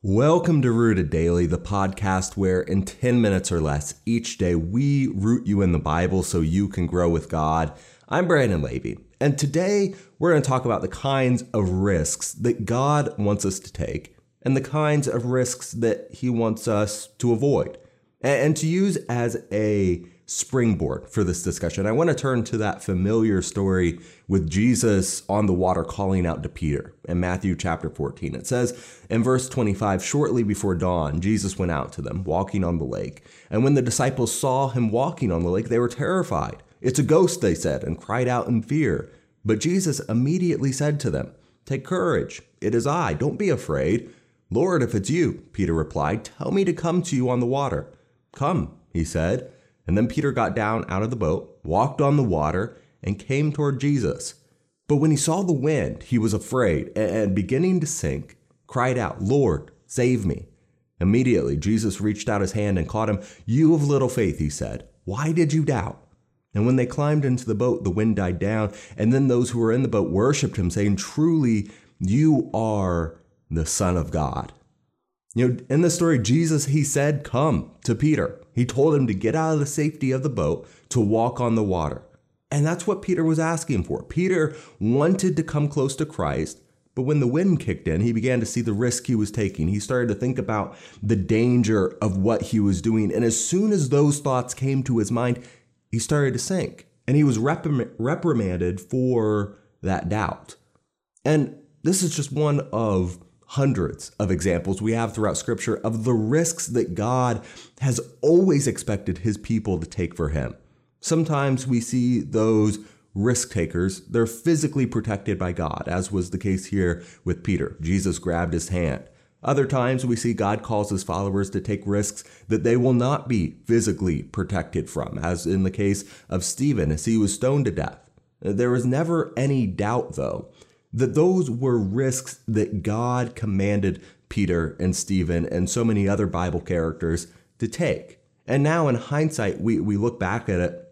Welcome to Rooted Daily, the podcast where in 10 minutes or less each day we root you in the Bible so you can grow with God. I'm Brandon Levy, and today we're going to talk about the kinds of risks that God wants us to take and the kinds of risks that He wants us to avoid and to use as a springboard for this discussion. I want to turn to that familiar story with Jesus on the water calling out to Peter in Matthew chapter 14. It says in verse 25, shortly before dawn, Jesus went out to them, walking on the lake. And when the disciples saw him walking on the lake, they were terrified. It's a ghost, they said, and cried out in fear. But Jesus immediately said to them, Take courage, it is I, don't be afraid. Lord, if it's you, Peter replied, tell me to come to you on the water. Come, he said. And then Peter got down out of the boat, walked on the water, and came toward Jesus. But when he saw the wind, he was afraid and, beginning to sink, cried out, Lord, save me. Immediately, Jesus reached out his hand and caught him. You of little faith, he said, why did you doubt? And when they climbed into the boat, the wind died down. And then those who were in the boat worshiped him, saying, Truly, you are the Son of God. You know, in the story, Jesus, he said, Come to Peter. He told him to get out of the safety of the boat to walk on the water. And that's what Peter was asking for. Peter wanted to come close to Christ, but when the wind kicked in, he began to see the risk he was taking. He started to think about the danger of what he was doing. And as soon as those thoughts came to his mind, he started to sink. And he was reprimanded for that doubt. And this is just one of hundreds of examples we have throughout Scripture of the risks that God has always expected his people to take for him. Sometimes we see those risk takers, they're physically protected by God, as was the case here with Peter. Jesus grabbed his hand. Other times we see God calls his followers to take risks that they will not be physically protected from, as in the case of Stephen as he was stoned to death. There was never any doubt, though, that those were risks that God commanded Peter and Stephen and so many other Bible characters to take. And now, in hindsight, we, we look back at it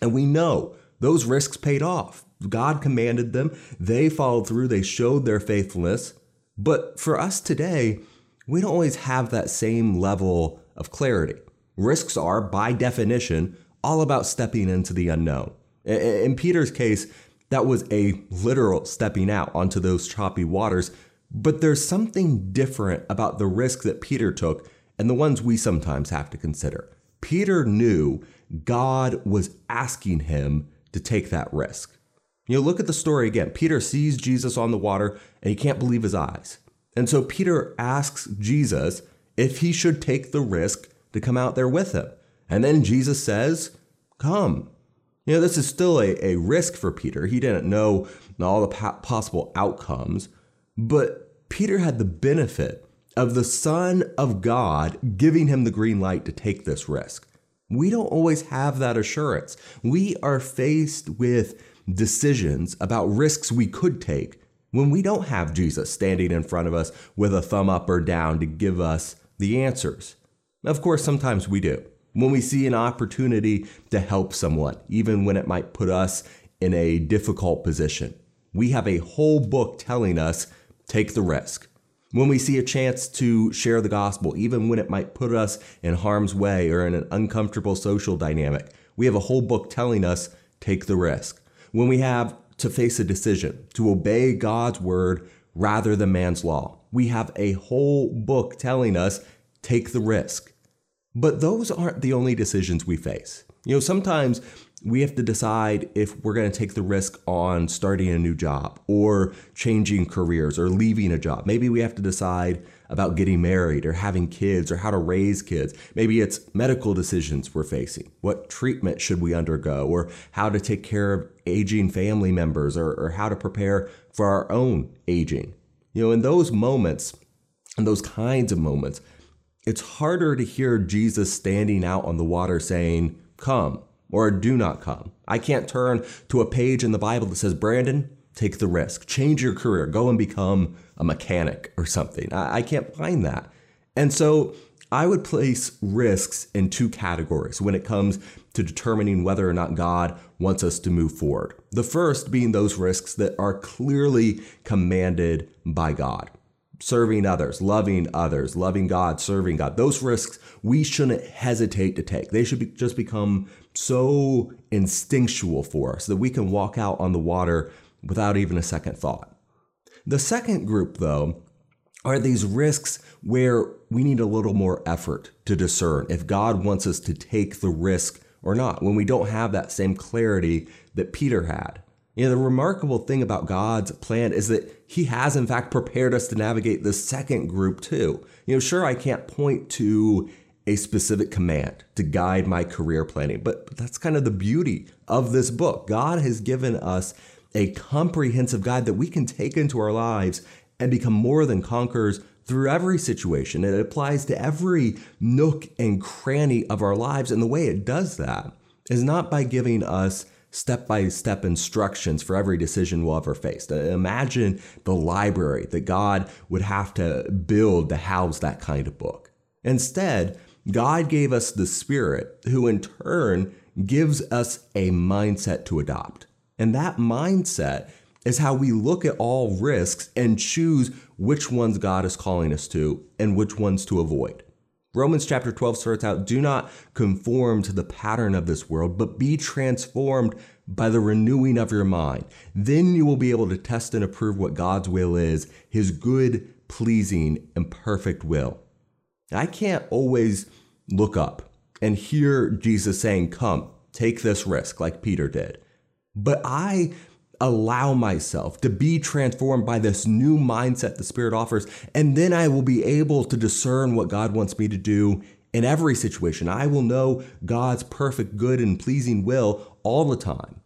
and we know those risks paid off. God commanded them, they followed through, they showed their faithfulness. But for us today, we don't always have that same level of clarity. Risks are, by definition, all about stepping into the unknown. In Peter's case, that was a literal stepping out onto those choppy waters. But there's something different about the risk that Peter took and the ones we sometimes have to consider. Peter knew God was asking him to take that risk. You know, look at the story again. Peter sees Jesus on the water and he can't believe his eyes. And so Peter asks Jesus if he should take the risk to come out there with him. And then Jesus says, Come. You know, this is still a, a risk for Peter. He didn't know all the possible outcomes, but Peter had the benefit of the Son of God giving him the green light to take this risk. We don't always have that assurance. We are faced with decisions about risks we could take when we don't have Jesus standing in front of us with a thumb up or down to give us the answers. Of course, sometimes we do when we see an opportunity to help someone, even when it might put us in a difficult position. We have a whole book telling us take the risk. When we see a chance to share the gospel, even when it might put us in harm's way or in an uncomfortable social dynamic, we have a whole book telling us take the risk. When we have to face a decision to obey God's word rather than man's law, we have a whole book telling us take the risk. But those aren't the only decisions we face. You know, sometimes we have to decide if we're going to take the risk on starting a new job or changing careers or leaving a job. Maybe we have to decide about getting married or having kids or how to raise kids. Maybe it's medical decisions we're facing. What treatment should we undergo or how to take care of aging family members or, or how to prepare for our own aging. You know, in those moments, in those kinds of moments, it's harder to hear Jesus standing out on the water saying, Come or do not come. I can't turn to a page in the Bible that says, Brandon, take the risk, change your career, go and become a mechanic or something. I, I can't find that. And so I would place risks in two categories when it comes to determining whether or not God wants us to move forward. The first being those risks that are clearly commanded by God. Serving others, loving others, loving God, serving God. Those risks we shouldn't hesitate to take. They should be, just become so instinctual for us that we can walk out on the water without even a second thought. The second group, though, are these risks where we need a little more effort to discern if God wants us to take the risk or not, when we don't have that same clarity that Peter had. You know, the remarkable thing about God's plan is that He has, in fact, prepared us to navigate the second group too. You know, sure, I can't point to a specific command to guide my career planning, but that's kind of the beauty of this book. God has given us a comprehensive guide that we can take into our lives and become more than conquerors through every situation. It applies to every nook and cranny of our lives. And the way it does that is not by giving us step by step instructions for every decision we'll ever face. Imagine the library that God would have to build to house that kind of book. Instead, God gave us the Spirit, who in turn gives us a mindset to adopt. And that mindset is how we look at all risks and choose which ones God is calling us to and which ones to avoid. Romans chapter 12 starts out Do not conform to the pattern of this world, but be transformed by the renewing of your mind. Then you will be able to test and approve what God's will is, his good, pleasing, and perfect will. I can't always look up and hear Jesus saying, Come, take this risk, like Peter did. But I allow myself to be transformed by this new mindset the Spirit offers, and then I will be able to discern what God wants me to do in every situation. I will know God's perfect, good, and pleasing will all the time.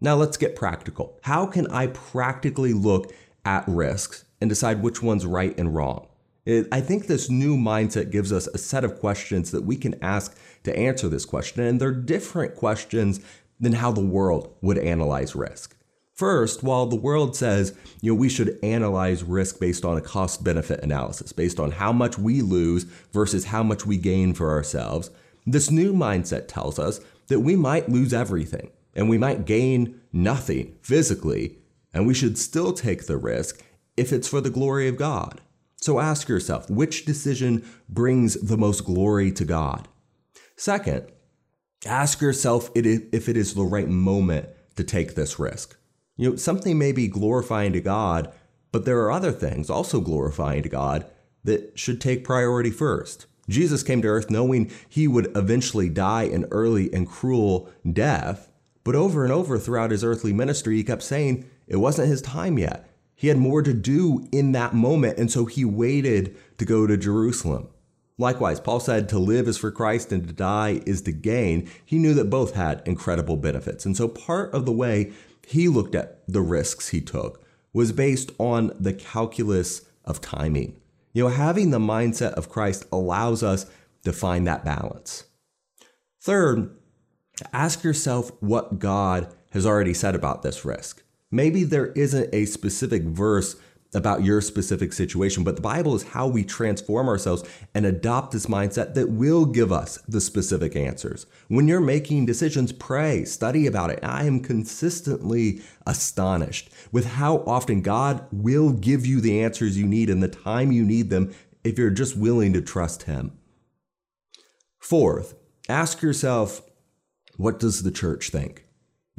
Now let's get practical. How can I practically look at risks and decide which one's right and wrong? I think this new mindset gives us a set of questions that we can ask to answer this question, and they're different questions than how the world would analyze risk. First, while the world says, you know, we should analyze risk based on a cost benefit analysis, based on how much we lose versus how much we gain for ourselves, this new mindset tells us that we might lose everything and we might gain nothing physically, and we should still take the risk if it's for the glory of God. So ask yourself, which decision brings the most glory to God? Second, ask yourself if it is the right moment to take this risk. You know, something may be glorifying to God, but there are other things also glorifying to God that should take priority first. Jesus came to earth knowing he would eventually die an early and cruel death, but over and over throughout his earthly ministry, he kept saying it wasn't his time yet. He had more to do in that moment, and so he waited to go to Jerusalem. Likewise, Paul said to live is for Christ and to die is to gain. He knew that both had incredible benefits. And so part of the way he looked at the risks he took was based on the calculus of timing. You know, having the mindset of Christ allows us to find that balance. Third, ask yourself what God has already said about this risk. Maybe there isn't a specific verse about your specific situation, but the Bible is how we transform ourselves and adopt this mindset that will give us the specific answers. When you're making decisions, pray, study about it. I am consistently astonished with how often God will give you the answers you need in the time you need them if you're just willing to trust Him. Fourth, ask yourself, what does the church think?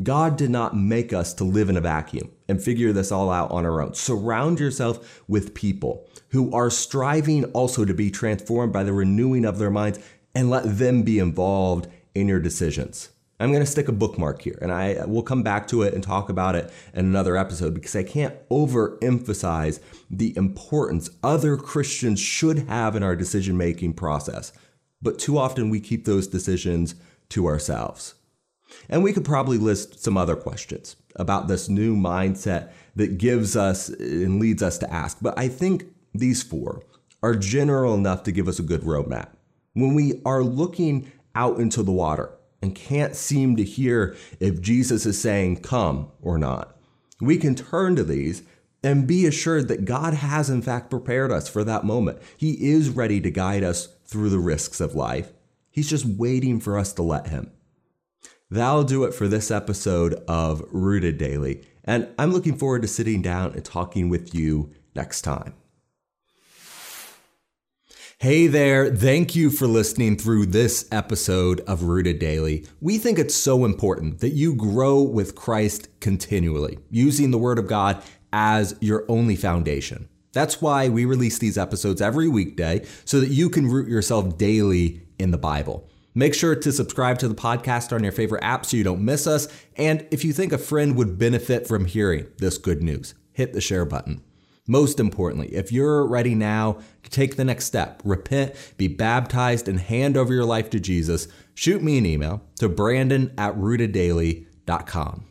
God did not make us to live in a vacuum and figure this all out on our own. Surround yourself with people who are striving also to be transformed by the renewing of their minds and let them be involved in your decisions. I'm going to stick a bookmark here and I will come back to it and talk about it in another episode because I can't overemphasize the importance other Christians should have in our decision making process. But too often we keep those decisions to ourselves. And we could probably list some other questions about this new mindset that gives us and leads us to ask. But I think these four are general enough to give us a good roadmap. When we are looking out into the water and can't seem to hear if Jesus is saying come or not, we can turn to these and be assured that God has in fact prepared us for that moment. He is ready to guide us through the risks of life. He's just waiting for us to let Him. That'll do it for this episode of Rooted Daily, and I'm looking forward to sitting down and talking with you next time. Hey there, thank you for listening through this episode of Rooted Daily. We think it's so important that you grow with Christ continually, using the Word of God as your only foundation. That's why we release these episodes every weekday so that you can root yourself daily in the Bible. Make sure to subscribe to the podcast on your favorite app so you don't miss us. And if you think a friend would benefit from hearing this good news, hit the share button. Most importantly, if you're ready now to take the next step, repent, be baptized, and hand over your life to Jesus, shoot me an email to brandon at rooteddaily.com.